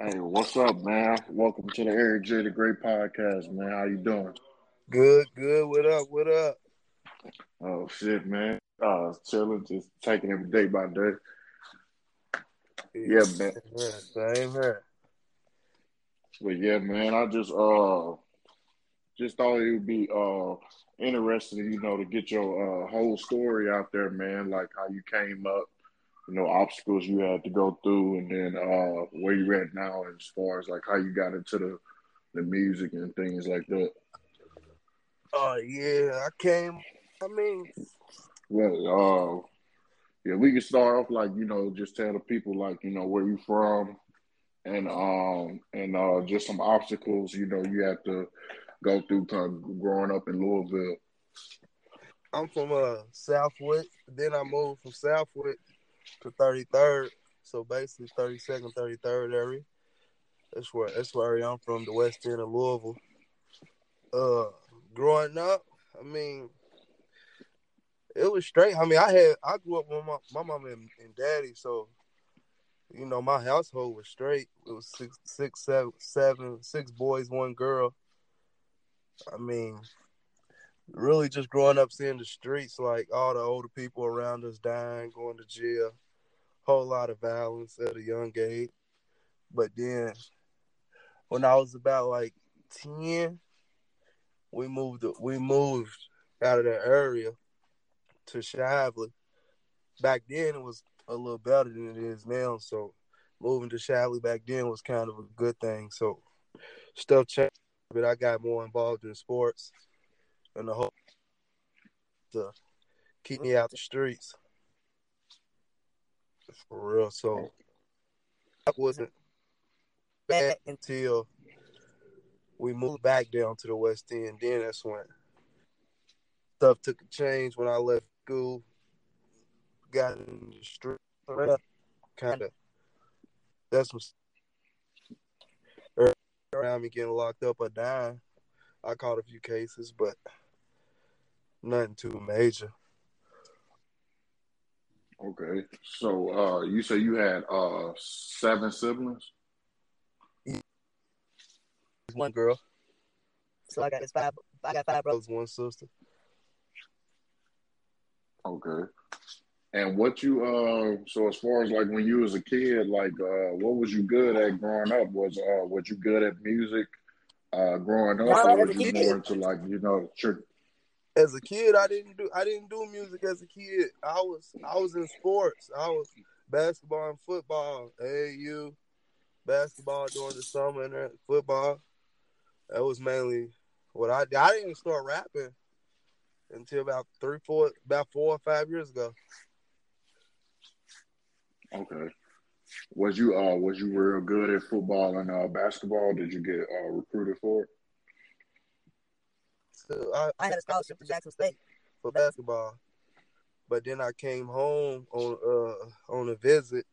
Hey, what's up, man? Welcome to the Eric J. the Great Podcast, man. How you doing? Good, good. What up? What up? Oh shit, man. Uh, chilling, just taking every day by day. Yeah, man. Same here. But yeah, man, I just uh just thought it would be uh interesting, you know, to get your uh whole story out there, man. Like how you came up, you know, obstacles you had to go through, and then uh where you at now, as far as like how you got into the the music and things like that. Oh yeah, I came. I mean, Well, uh, yeah, we can start off like you know, just tell the people like you know where you from, and um and uh just some obstacles you know you have to go through kind of growing up in Louisville. I'm from uh Southwood. Then I moved from Southwood to 33rd. So basically 32nd, 33rd area. That's where that's where I'm from, the west end of Louisville. Uh growing up, I mean it was straight. I mean, I had I grew up with my my mom and, and daddy, so you know my household was straight. It was six, six, seven, seven, six boys, one girl. I mean, really just growing up seeing the streets, like all the older people around us dying, going to jail, whole lot of violence at a young age. But then when I was about like ten, we moved we moved out of that area to Shively. Back then it was a little better than it is now, so moving to Shively back then was kind of a good thing. So stuff changed, but I got more involved in sports and the whole to keep me out the streets. For real. So I wasn't bad until we moved back down to the West End. Then that's when stuff took a change when I left school, got in the street, kind of. That's what's around me getting locked up or dying. I caught a few cases, but nothing too major. Okay, so uh, you say you had uh seven siblings. One girl. So I got this five. I got five brothers, one sister. Okay. And what you uh so as far as like when you was a kid, like uh what was you good at growing up? Was uh was you good at music uh growing up or was you more into like, you know, church As a kid, I didn't do I didn't do music as a kid. I was I was in sports. I was basketball and football, AAU, basketball during the summer and football. That was mainly what I did. I didn't start rapping until about three, four, about four or five years ago. Okay. Was you uh was you real good at football and uh basketball? Did you get uh recruited for it? So I, I had a scholarship to Jackson State for basketball, but then I came home on uh on a visit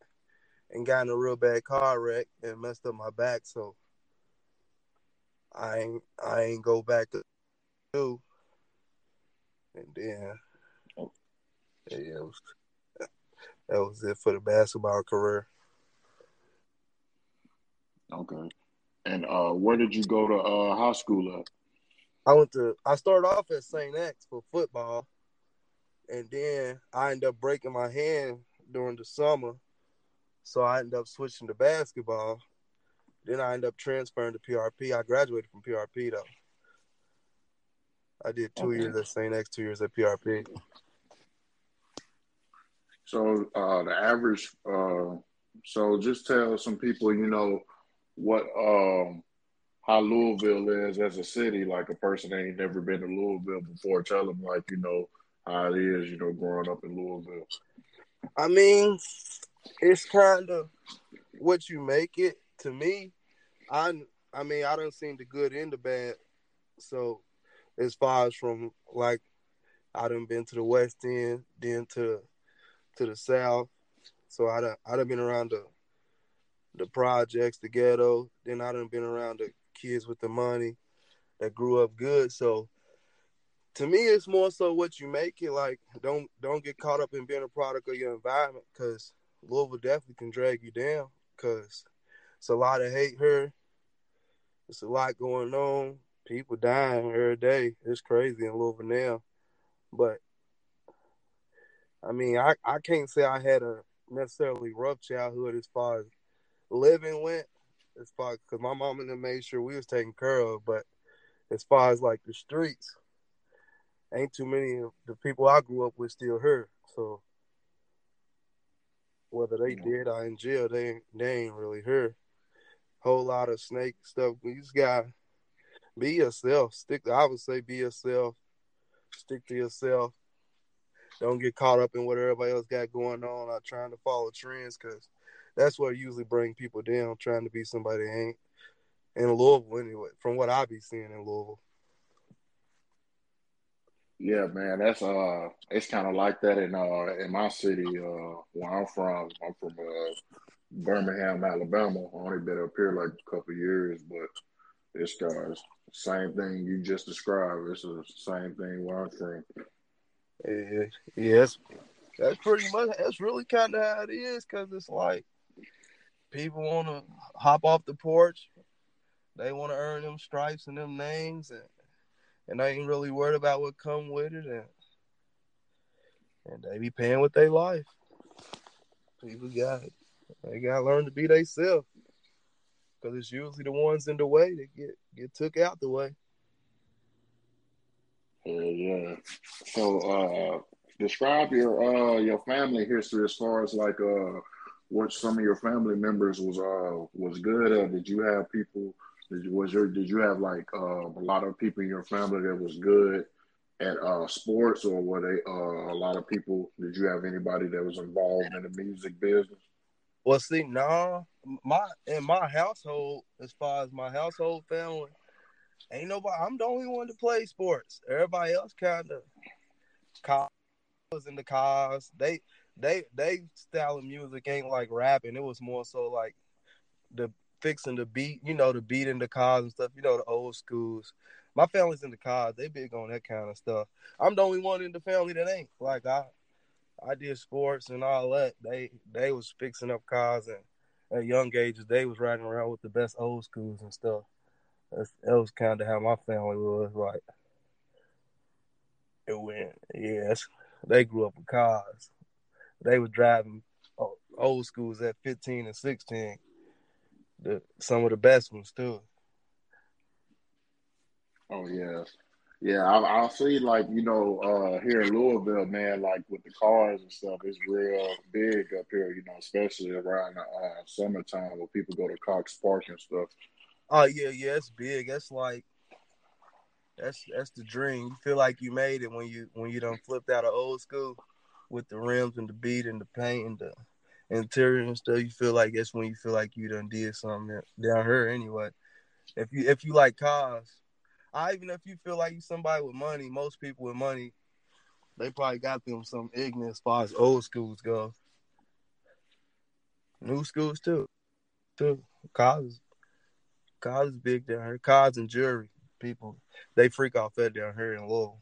and got in a real bad car wreck and messed up my back. So I ain't I ain't go back to do. And then yeah, was, that was it for the basketball career. Okay. And uh where did you go to uh high school at? I went to I started off at St. X for football, and then I ended up breaking my hand during the summer, so I ended up switching to basketball. Then I ended up transferring to PRP. I graduated from PRP though. I did two Okay. years at St. X, two years at PRP. So uh the average uh so just tell some people, you know, what um how Louisville is as a city, like a person ain't never been to Louisville before, tell them like, you know, how it is, you know, growing up in Louisville. I mean, it's kind of what you make it. To me, I I mean, I don't seen the good and the bad. So, as far as from like, I done been to the West End, then to to the South. So I done I done been around the the projects, the ghetto. Then I done been around the kids with the money that grew up good. So to me, it's more so what you make it. Like, don't don't get caught up in being a product of your environment, because Louisville definitely can drag you down. Because it's a lot of hate here. It's a lot going on. People dying every day. It's crazy in Louisville now. But I mean, I, I can't say I had a necessarily rough childhood as far as living went, as far because my mom and them made sure we was taken care of. But as far as like the streets, ain't too many of the people I grew up with still here. So whether they did or in jail, they they ain't really here. Whole lot of snake stuff. You just got be yourself. Stick. I would say be yourself. Stick to yourself. Don't get caught up in what everybody else got going on. Not trying to follow trends because that's what usually bring people down. Trying to be somebody ain't in Louisville anyway. From what I be seeing in Louisville. Yeah, man, that's uh, it's kind of like that in uh in my city uh where I'm from. I'm from uh Birmingham, Alabama. I only been up here like a couple years, but it's guys same thing you just described. It's the same thing where I'm from. Yeah, yes, that's pretty much. That's really kind of how it is, cause it's like people want to hop off the porch. They want to earn them stripes and them names, and and I ain't really worried about what come with it, and and they be paying with their life. People got. They gotta learn to be themselves, because it's usually the ones in the way that get get took out the way. Yeah, yeah. So, uh, describe your uh your family history as far as like uh what some of your family members was uh was good at. Did you have people? Did you, was your did you have like uh, a lot of people in your family that was good at uh, sports, or were they uh, a lot of people? Did you have anybody that was involved in the music business? Well, see, nah, my in my household, as far as my household family, ain't nobody. I'm the only one to play sports. Everybody else kind of was in the cars. They they they style of music ain't like rapping. It was more so like the fixing the beat, you know, the beat in the cars and stuff, you know, the old schools. My family's in the cars, they big on that kind of stuff. I'm the only one in the family that ain't. Like I I did sports and all that. They they was fixing up cars and at young ages they was riding around with the best old schools and stuff. That's, that was kind of how my family was like. It went, yes. They grew up with cars. They were driving old schools at 15 and 16 the some of the best ones too. Oh yeah, yeah. I, I see like you know uh, here in Louisville, man, like with the cars and stuff, it's real big up here. You know, especially around the uh, summertime when people go to Cox Park and stuff. Oh yeah, yeah, it's big. That's like that's that's the dream. You feel like you made it when you when you done flipped out of old school with the rims and the bead and the paint and the interior and stuff, you feel like that's when you feel like you done did something down here anyway. If you if you like cars, I even if you feel like you somebody with money, most people with money, they probably got them some ignorant as far as old schools go. New schools too. Too. Cars cars is big down here. Cars and jewelry. People they freak off that down here in Louisville.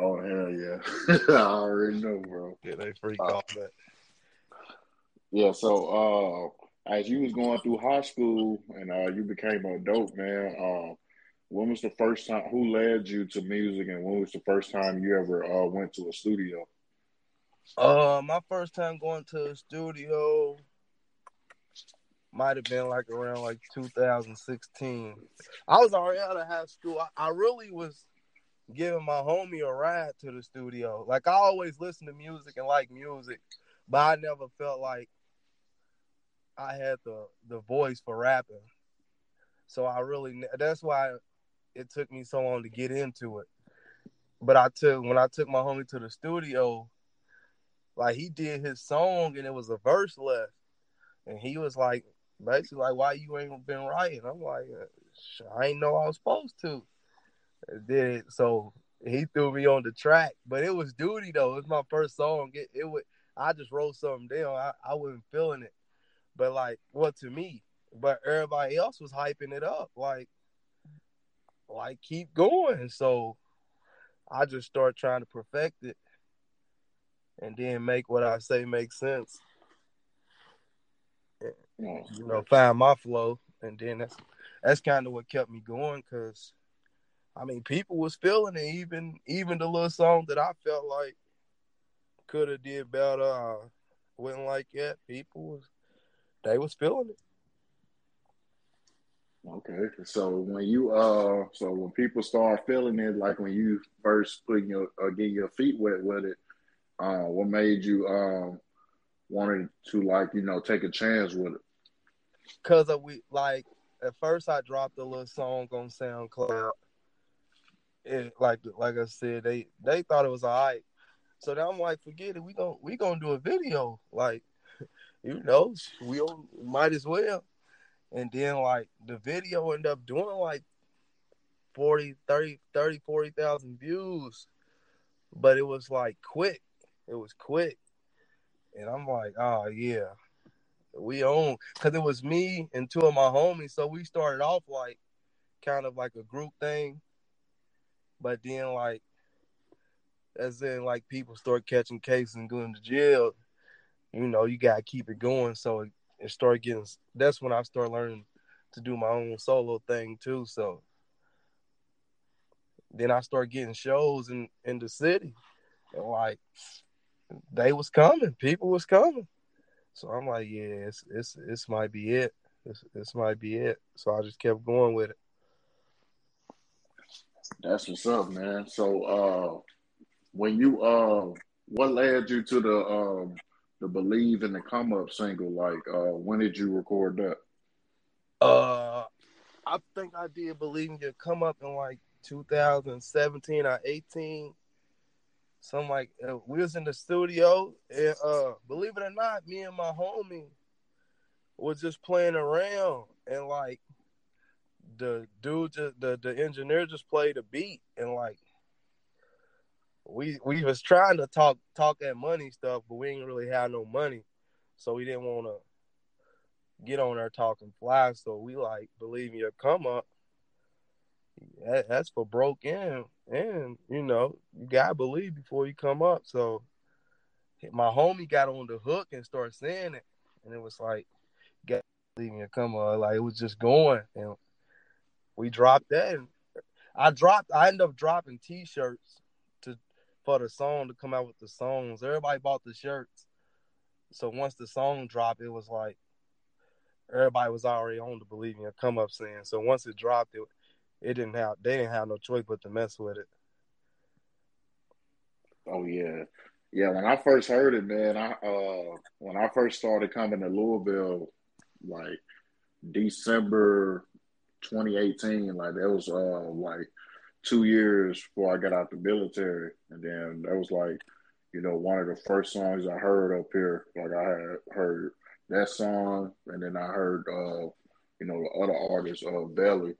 Oh hell yeah! I already know, bro. Yeah, they freak uh, off that. Yeah, so uh, as you was going through high school and uh, you became a dope man, uh, when was the first time? Who led you to music, and when was the first time you ever uh, went to a studio? Uh, my first time going to a studio might have been like around like 2016. I was already out of high school. I, I really was giving my homie a ride to the studio. Like I always listen to music and like music, but I never felt like I had the the voice for rapping. So I really that's why it took me so long to get into it. But I took when I took my homie to the studio, like he did his song and it was a verse left, and he was like basically like, "Why you ain't been writing?" I'm like, "I ain't know I was supposed to." Did so he threw me on the track, but it was duty though. It was my first song. It, it would I just wrote something down. I, I wasn't feeling it, but like what to me, but everybody else was hyping it up. Like, like keep going. So I just start trying to perfect it, and then make what I say make sense. you know, find my flow, and then that's that's kind of what kept me going. Cause I mean, people was feeling it. Even even the little song that I felt like could have did better, uh, wasn't like that. People was they was feeling it. Okay, so when you uh, so when people start feeling it, like when you first putting your uh, getting your feet wet with it, uh, what made you um wanted to like you know take a chance with it? Cause of we like at first I dropped a little song on SoundCloud. Like like I said, they they thought it was alright. So then I'm like, forget it. We gonna we gonna do a video. Like, you know, we might as well. And then like the video ended up doing like 40 30 30 40,000 views. But it was like quick. It was quick. And I'm like oh yeah. We own cuz it was me and two of my homies. So we started off like kind of like a group thing but then like as in like people start catching cases and going to jail you know you got to keep it going so it, it started getting that's when I started learning to do my own solo thing too. So then I started getting shows in in the city, and like they was coming, people was coming. So I'm like, yeah, it's it's this might be it. This might be it. So I just kept going with it. That's what's up, man. So uh when you uh what led you to the um the believe in the come up single? Like uh when did you record that? Uh, I think I did believe in you come up in like 2017 or 18. Something like uh, we was in the studio, and uh, believe it or not, me and my homie was just playing around, and like the dude, just, the the engineer, just played a beat, and like we we was trying to talk talk that money stuff, but we didn't really have no money, so we didn't want to get on there talking fly. So we like believe your come up. That's for broke in, and you know you gotta believe before you come up. So my homie got on the hook and started saying it, and it was like, "Got believe your come up." Like it was just going, and we dropped that. I dropped. I ended up dropping T-shirts to for the song to come out with the songs. Everybody bought the shirts. So once the song dropped, it was like everybody was already on the believe me come up saying. So once it dropped, it it didn't have they didn't have no choice but to mess with it. Oh yeah, yeah. When I first heard it, man, I uh when I first started coming to Louisville, like December 2018, like that was uh like two years before I got out the military, and then that was like you know one of the first songs I heard up here. Like I had heard that song, and then I heard uh, you know the other artists, uh, Belly,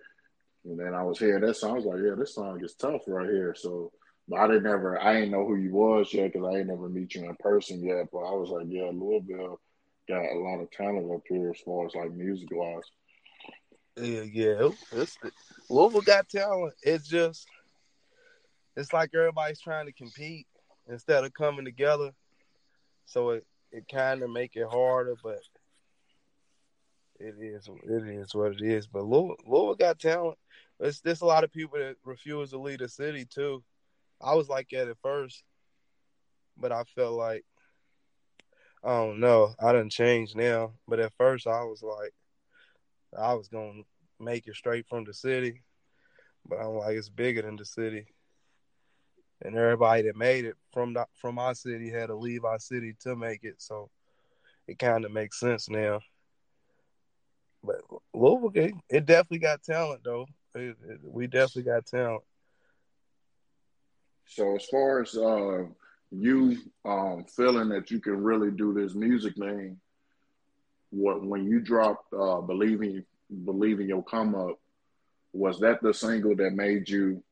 and then I was hearing that song. I was like, yeah, this song is tough right here. So, but I didn't ever, I didn't know who you was yet because I ain't never meet you in person yet. But I was like, yeah, Louisville got a lot of talent up here as far as like music wise. Yeah, yeah, it's, Louisville got talent. It's just, it's like everybody's trying to compete instead of coming together. So it, it kind of make it harder, but it is it is what it is. But Louisville, Louisville got talent. There's, there's a lot of people that refuse to leave the city too. I was like that at first, but I felt like I don't know. I didn't change now, but at first I was like, I was gonna make it straight from the city, but I'm like, it's bigger than the city and everybody that made it from the, from our city had to leave our city to make it. So it kind of makes sense now. But Louisville, it definitely got talent though. It, it, we definitely got talent. So as far as uh, you um, feeling that you can really do this music thing, what when you dropped uh, believing believing your come up, was that the single that made you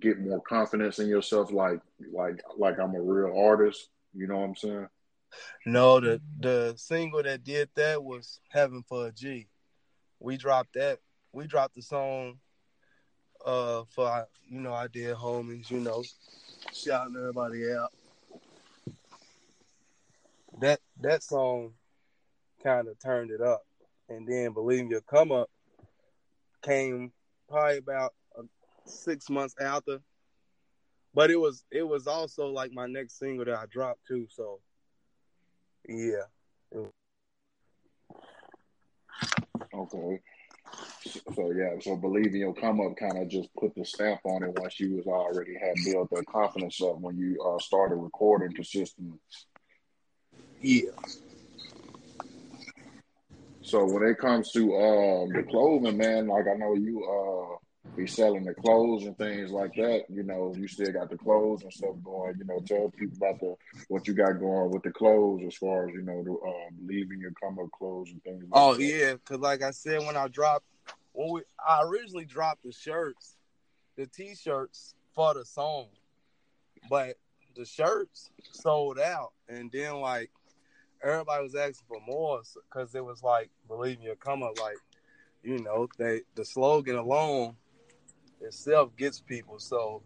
get more confidence in yourself like like like I'm a real artist, you know what I'm saying? No, the the single that did that was Heaven for a G. We dropped that. We dropped the song uh for you know I did homies, you know, shouting everybody out. That that song kind of turned it up. And then Believe You'll Come Up came probably about uh, six months after. But it was it was also like my next single that I dropped too. So yeah. Okay. So yeah, so believing you'll come up kind of just put the stamp on it once you was already had built that confidence up when you uh, started recording consistently. Yeah. So when it comes to uh, the clothing, man, like I know you uh, be selling the clothes and things like that. You know, you still got the clothes and stuff going. You know, tell people about the what you got going with the clothes as far as you know, the uh, leaving your come up clothes and things. Like oh that. yeah, because like I said, when I dropped, when we, I originally dropped the shirts, the t-shirts for the song, but the shirts sold out, and then like everybody was asking for more because it was like, believe me, come up like, you know, they the slogan alone itself gets people. So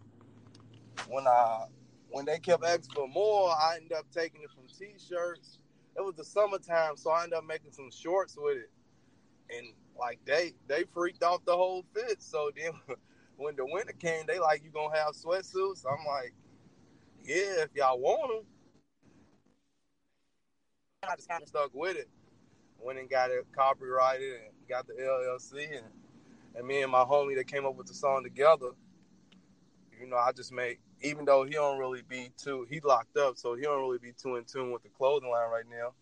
when I when they kept asking for more, I ended up taking it from t-shirts. It was the summertime, so I ended up making some shorts with it, and like they they freaked off the whole fit. So then when the winter came, they like you gonna have sweatsuits. I'm like, yeah, if y'all want them. I just kind of stuck with it. Went and got it copyrighted and got the LLC and and me and my homie that came up with the song together. You know, I just made even though he don't really be too he locked up, so he don't really be too in tune with the clothing line right now.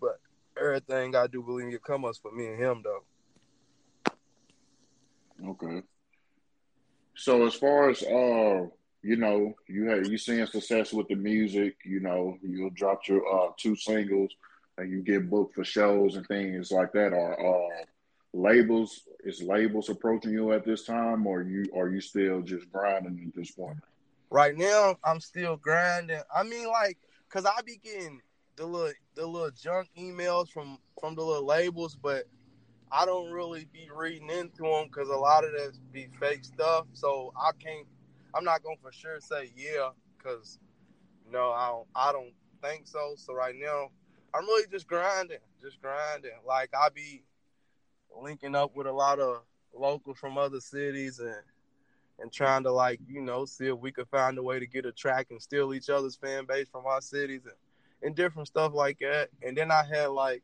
But everything I do believe it come us for me and him though. Okay. So as far as uh, you know, you had you seeing success with the music, you know, you dropped your uh two singles and you get booked for shows and things like that. Are uh labels is labels approaching you at this time or you are you still just grinding at this point? Right now I'm still grinding. I mean like cause I be getting the little the little junk emails from from the little labels, but I don't really be reading into them because a lot of that be fake stuff. So I can't. I'm not gonna for sure say yeah because no, I don't. I don't think so. So right now, I'm really just grinding, just grinding. Like I be linking up with a lot of locals from other cities and and trying to like you know see if we could find a way to get a track and steal each other's fan base from our cities and, and different stuff like that. And then I had like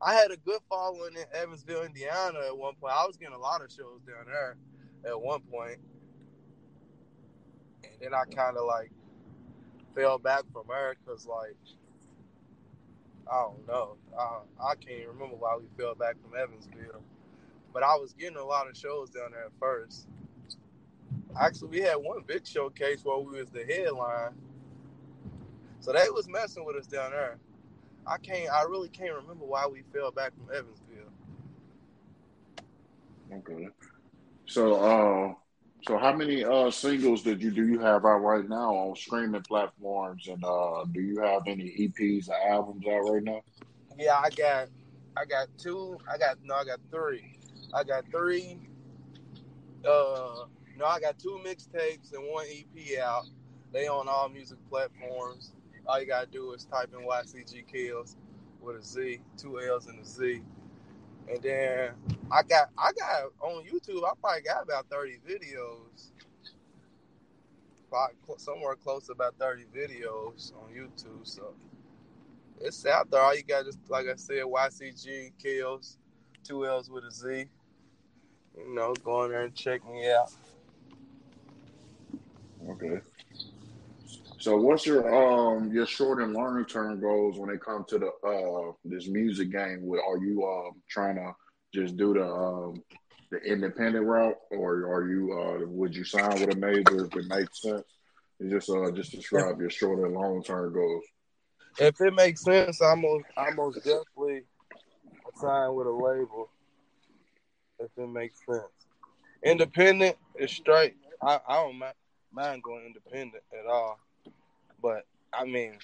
I had a good following in Evansville, Indiana at one point. I was getting a lot of shows down there at one point. And then I kind of like fell back from her because, like, I don't know. I, I can't remember why we fell back from Evansville. But I was getting a lot of shows down there at first. Actually, we had one big showcase where we was the headline. So they was messing with us down there. I can't. I really can't remember why we fell back from Evansville. Okay. So, uh, so how many uh singles did you do you have out right now on streaming platforms, and uh, do you have any EPs or albums out right now? Yeah, I got, I got two. I got no, I got three. I got three. Uh, no, I got two mixtapes and one EP out. They on all music platforms all you gotta do is type in YCG Kellz with a Z, two L's and a Z. And then I got I got on YouTube, I probably got about 30 videos. Somewhere close to about 30 videos on YouTube. So it's out there. All you got is like I said, YCG Kellz, two L's with a Z. You know, go in there and check me out. Okay. So what's your um your short and long term goals when it comes to the uh this music game? With Are you uh trying to just do the um the independent route, or are you uh would you sign with a major if it makes sense? And just uh just describe your short and long term goals. If it makes sense, I'm most I most definitely sign with a label. If it makes sense, independent is straight. I, I don't mind going independent at all. But I mean,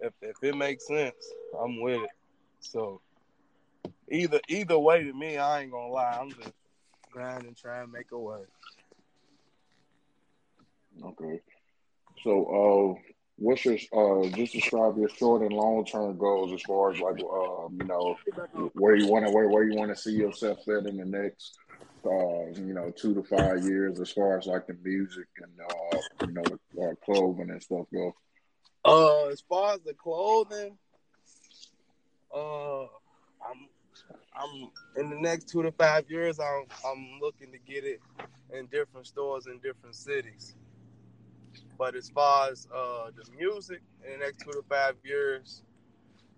if if it makes sense, I'm with it. So either either way to me, I ain't gonna lie. I'm just grinding, trying to make a way. Okay. So uh what's your uh just describe your short and long term goals as far as like uh you know where you want to where where you want to see yourself fit in the next uh you know two to five years as far as like the music and uh you know uh, clothing and stuff go. Uh, as far as the clothing, uh, I'm I'm in the next two to five years. I'm I'm looking to get it in different stores in different cities. But as far as uh, the music in the next two to five years,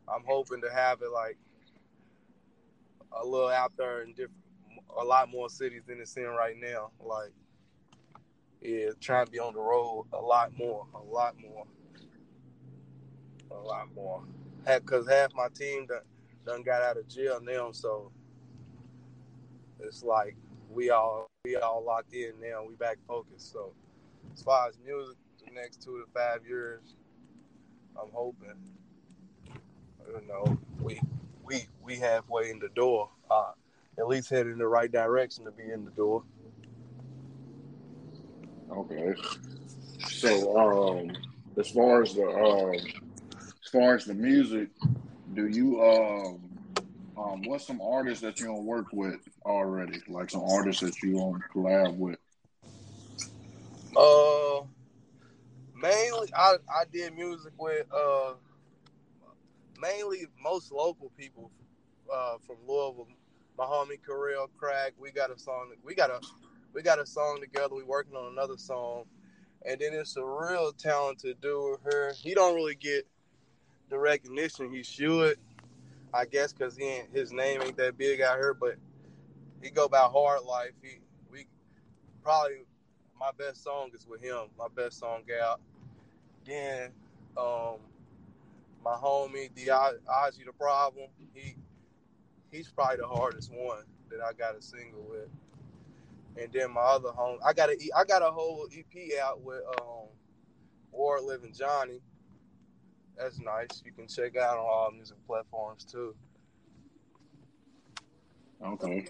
I'm hoping to have it like a little out there in different, a lot more cities than it's in right now. Like, yeah, trying to be on the road a lot more, a lot more, a lot more. Because half my team done, done got out of jail now, so it's like we all we all locked in now. We back focused. So as far as music, the next two to five years, I'm hoping, you know, we we we halfway in the door. Uh, at least head in the right direction to be in the door. Okay. So um as far as the um as far as the music, do you um um what's some artists that you don't work with already? Like some artists that you don't collab with? Uh, mainly I I did music with uh mainly most local people uh from Louisville. My homie Karel Crack. We got a song. We got a we got a song together. We working on another song, and then it's a real talented dude here. He don't really get the recognition he should, I guess, because he ain't, his name ain't that big out here. But he go by hard life. He we probably my best song is with him. My best song out. Then um my homie Ozzy the Problem. He he's probably the hardest one that I got a single with. And then my other home, I got a I got a whole EP out with um War Living Johnny. That's nice. You can check out on all music platforms too. Okay.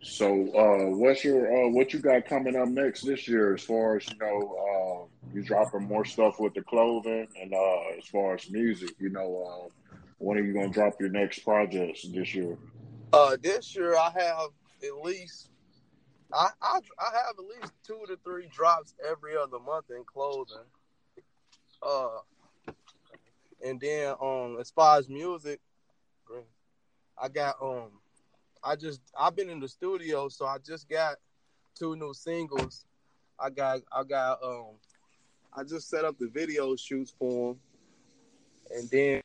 So uh what's your uh what you got coming up next this year as far as you know uh you dropping more stuff with the clothing and uh as far as music, you know, uh when are you gonna drop your next projects this year? Uh this year I have at least I, I I have at least two to three drops every other month in clothing. Uh, and then um, as far as music, I got um, I just I've been in the studio, so I just got two new singles. I got I got um, I just set up the video shoots for them, and then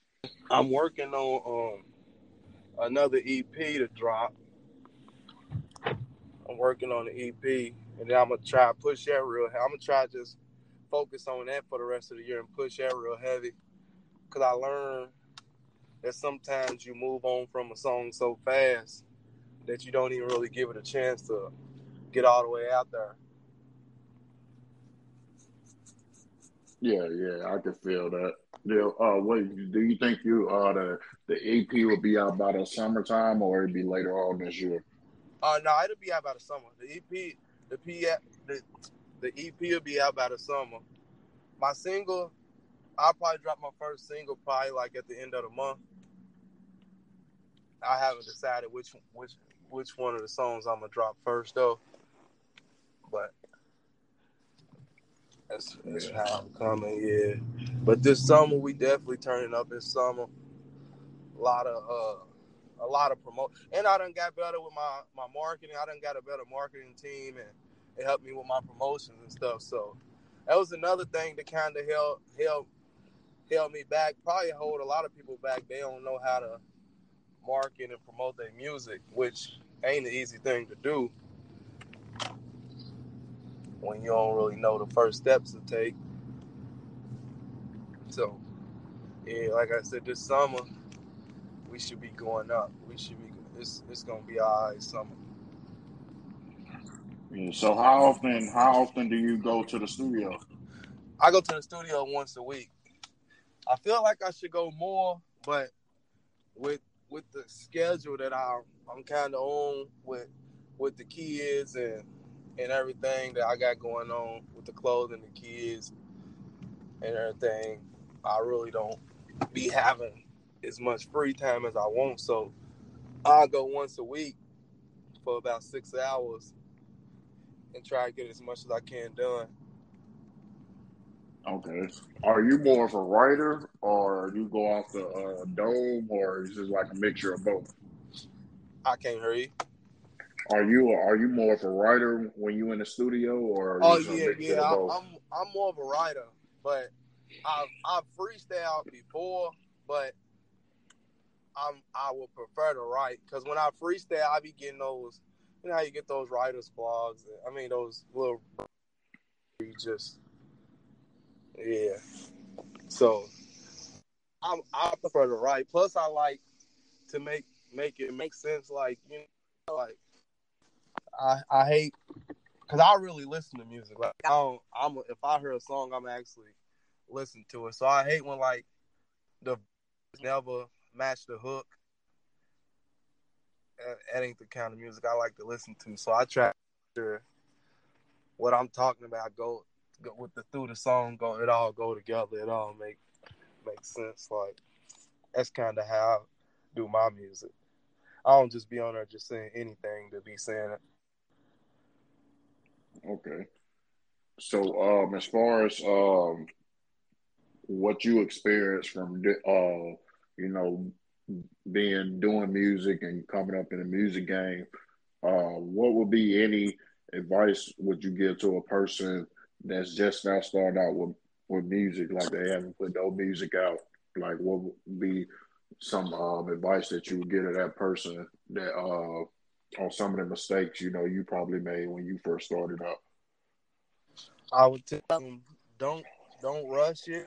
I'm working on um another EP to drop. I'm working on the EP, and then I'm gonna try to push that real. Heavy. I'm gonna try just focus on that for the rest of the year and push that real heavy. Cause I learned that sometimes you move on from a song so fast that you don't even really give it a chance to get all the way out there. Yeah, yeah, I can feel that. Yeah, uh, what do you think you uh the the EP will be out by the summertime or it'll be later on this year? Uh, no, it'll be out by the summer. The EP, the P, the the EP will be out by the summer. My single, I'll probably drop my first single probably like at the end of the month. I haven't decided which which which one of the songs I'm gonna drop first though, but that's, that's Yeah. how I'm coming. Yeah, but this summer we definitely turning up. This summer, a lot of uh, a lot of promote, and I done got better with my my marketing. I done got a better marketing team, and it helped me with my promotions and stuff. So that was another thing that kind of held held held me back. Probably hold a lot of people back. They don't know how to market and promote their music, which ain't an easy thing to do when you don't really know the first steps to take. So, yeah, like I said, this summer we should be going up. We should be. It's it's gonna be all right summer. Yeah, so how often how often do you go to the studio? I go to the studio once a week. I feel like I should go more, but with with the schedule that I I'm kind of on with with the kids and and everything that I got going on with the clothing, the kids, and everything, I really don't be having as much free time as I want. So I'll go once a week for about six hours and try to get as much as I can done. Okay. Are you more of a writer, or you go off the uh, dome, or is it like a mixture of both? I can't hear you. Are you are you more of a writer when you in the studio, or oh yeah, yeah, I'm, I'm I'm more of a writer, but I've I've freestyled before, but I'm I would prefer to write because when I freestyle, I be getting those. You know how you get those writers blogs? I mean those little. You just yeah. So I I prefer to write. Plus, I like to make make it make sense. Like you know, like I I hate because I really listen to music. Like I don't, I'm if I hear a song, I'm actually listen to it. So I hate when like the never match the hook. That ain't the kind of music I like to listen to. So I try to what I'm talking about go go with the through the song go it all go together. It all make make sense. Like that's kind of how I do my music. I don't just be on there just saying anything to be saying. Okay. So, um, as far as um, what you experienced from, uh, you know, being doing music and coming up in the music game, uh, what would be any advice would you give to a person that's just now starting out with with music, like they haven't put no music out? Like, what would be some um, advice that you would give to that person that uh, on some of the mistakes you know you probably made when you first started out? I would tell them don't don't rush it.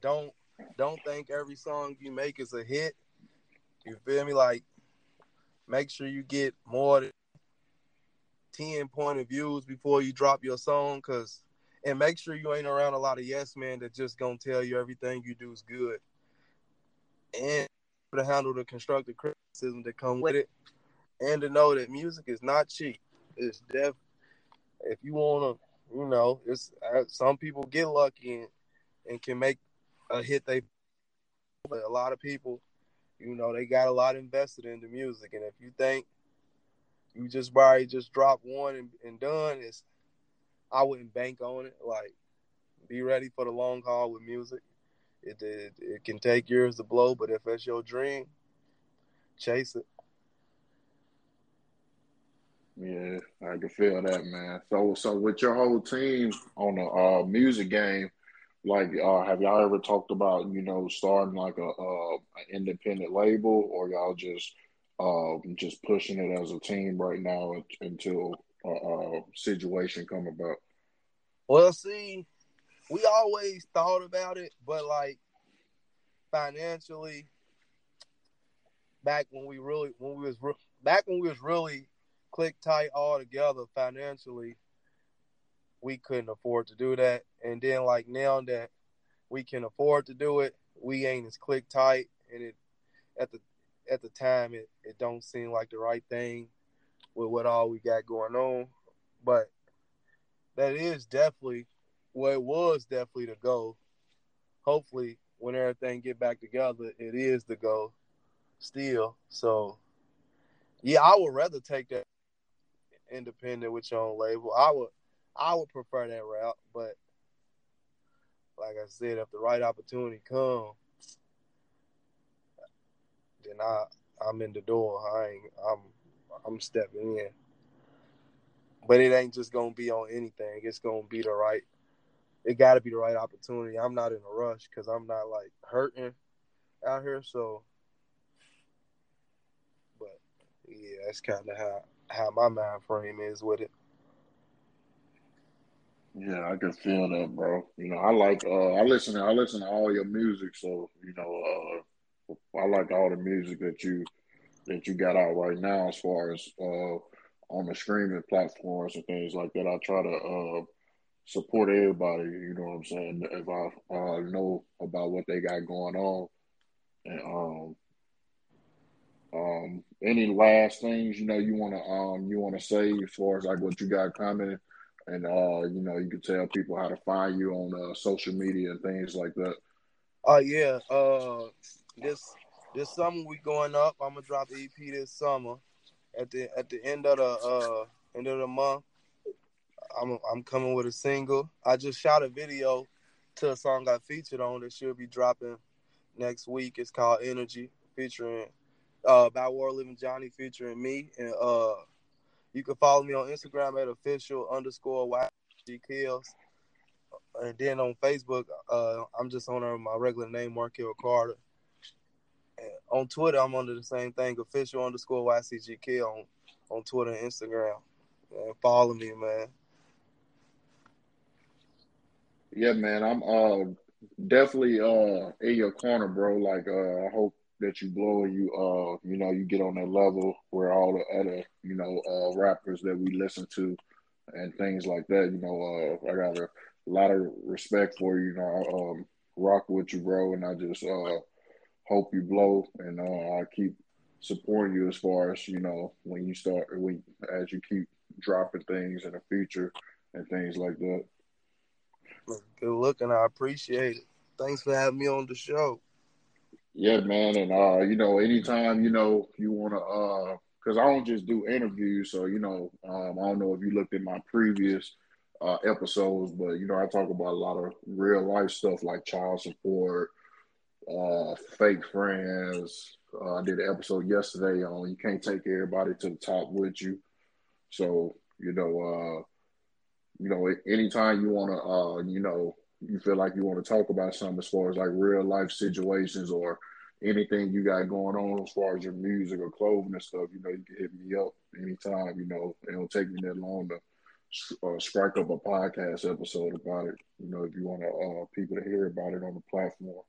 Don't don't think every song you make is a hit. You feel me? Like make sure you get more than ten point of views before you drop your song, cause and make sure you ain't around a lot of yes men that just gonna tell you everything you do is good. And to handle the constructive criticism that come with it, and to know that music is not cheap. It's def. If you wanna you know, it's uh, some people get lucky and, and can make a hit. They, but a lot of people, you know, they got a lot invested in the music. And if you think you just buy, just drop one and, and done, it's I wouldn't bank on it. Like, be ready for the long haul with music. It, it it can take years to blow, but if it's your dream, chase it. Yeah, I can feel that, man. So, so with your whole team on the uh, music game, like, uh, have y'all ever talked about, you know, starting like a, uh, an independent label, or y'all just uh, just pushing it as a team right now until a, situation come about? Well, see, we always thought about it, but like financially, back when we really when we was re- back when we was really click tight all together financially, we couldn't afford to do that. And then like now that we can afford to do it, we ain't as click tight and it at the at the time it, it don't seem like the right thing with what all we got going on. But that is definitely well was definitely the goal. Hopefully when everything get back together, it is the goal still. So yeah, I would rather take that independent with your own label. I would I would prefer that route, but like I said, if the right opportunity comes, then I I'm in the door. I ain't I'm I'm stepping in. But it ain't just gonna be on anything. It's gonna be the right. It got to be the right opportunity. I'm not in a rush because I'm not like hurting out here. So, but yeah, that's kind of how how my mind frame is with it. Yeah, I can feel that, bro. You know, I like uh I listen to I listen to all your music, so you know, uh I like all the music that you that you got out right now as far as uh on the streaming platforms and things like that. I try to uh support everybody, you know what I'm saying, if I uh know about what they got going on. And um um, any last things you know you want to um you want to say as far as like what you got coming, and uh you know you can tell people how to find you on uh, social media and things like that. Oh yeah. Uh, this this summer we going up. I'm gonna drop the EP this summer. At the at the end of the uh end of the month, I'm I'm coming with a single. I just shot a video to a song I featured on that should be dropping next week. It's called Energy, featuring uh about War Living Johnny, featuring me. And uh, you can follow me on Instagram at official underscore YG Kellz. And then on Facebook, uh, I'm just on my regular name, Markel Carter. On Twitter, I'm under the same thing, official underscore YCGK on, on Twitter and Instagram. Man, follow me, man. Yeah, man, I'm uh definitely uh in your corner, bro. Like uh I hope that you blow and you uh you know you get on that level where all the other you know uh rappers that we listen to and things like that. You know, uh I got a lot of respect for you. You know, um rock with you, bro, and I just uh hope you blow and uh I keep supporting you as far as you know when you start when as you keep dropping things in the future and things like that. Good looking. I appreciate it. Thanks for having me on the show. Yeah, man, and uh, you know, anytime you know you want to, uh, because I don't just do interviews, so you know, um, I don't know if you looked at my previous uh, episodes, but you know, I talk about a lot of real life stuff like child support, uh, fake friends. Uh, I did an episode yesterday on you can't take everybody to the top with you, so you know, uh, you know, anytime you want to, uh, you know, you feel like you want to talk about something as far as like real life situations or anything you got going on as far as your music or clothing and stuff, you know, you can hit me up anytime. You know, it don't take me that long to uh, strike up a podcast episode about it. You know, if you want to uh, people to hear about it on the platform.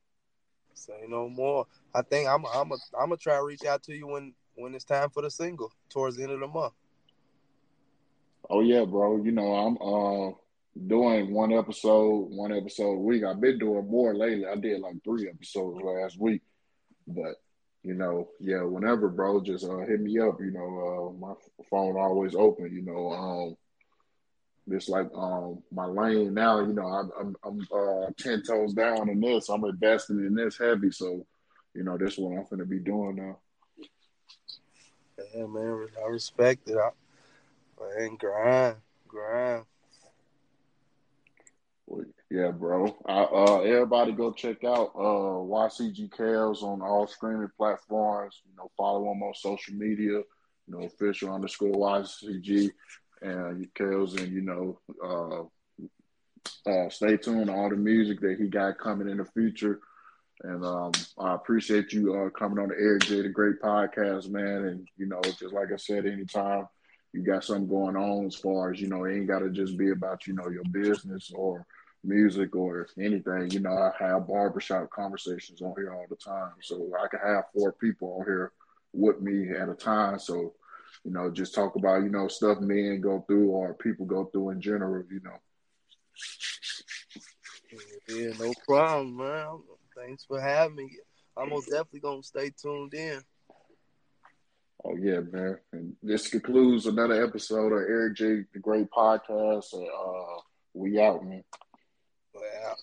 Say no more. I think I'm I'm a, I'm gonna try to reach out to you when when it's time for the single towards the end of the month. Oh yeah, bro. You know, I'm uh doing one episode, one episode a week. I've been doing more lately. I did like three episodes last week. But you know, yeah, whenever, bro, just uh, hit me up. You know, uh, my phone always open. You know, um, it's like um, my lane now. You know, I'm I'm, I'm uh, ten toes down in this. I'm investing in this heavy, so you know, this is what I'm gonna be doing now. Yeah, man, I respect it. I, and grind, grind. Yeah, bro. uh, everybody go check out uh, YCG Kellz on all streaming platforms. You know, follow him on social media. You know, official underscore YCG and Kellz, and you know, uh, uh, stay tuned to all the music that he got coming in the future. And um, I appreciate you uh, coming on the Eric J, the great podcast, man. And you know, just like I said, anytime you got something going on as far as you know, it ain't got to just be about you know your business or music or anything. You know, I have barbershop conversations on here all the time, so I can have four people on here with me at a time. So, you know, just talk about you know stuff men go through or people go through in general. You know. Yeah, no problem, man. Thanks for having me. I'm most definitely gonna stay tuned in. Oh yeah, man. And this concludes another episode of Eric J. The Great Podcast. And uh, we out, man. Well.